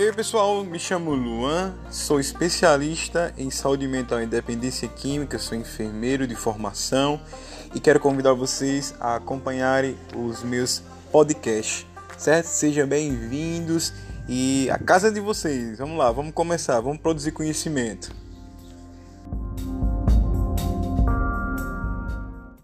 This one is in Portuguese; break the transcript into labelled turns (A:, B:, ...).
A: Oi pessoal, me chamo Luan, sou especialista em saúde mental e dependência química, sou enfermeiro de formação e quero convidar vocês a acompanharem os meus podcasts, certo? Sejam bem-vindos e a casa de vocês. Vamos lá, vamos começar, vamos produzir conhecimento.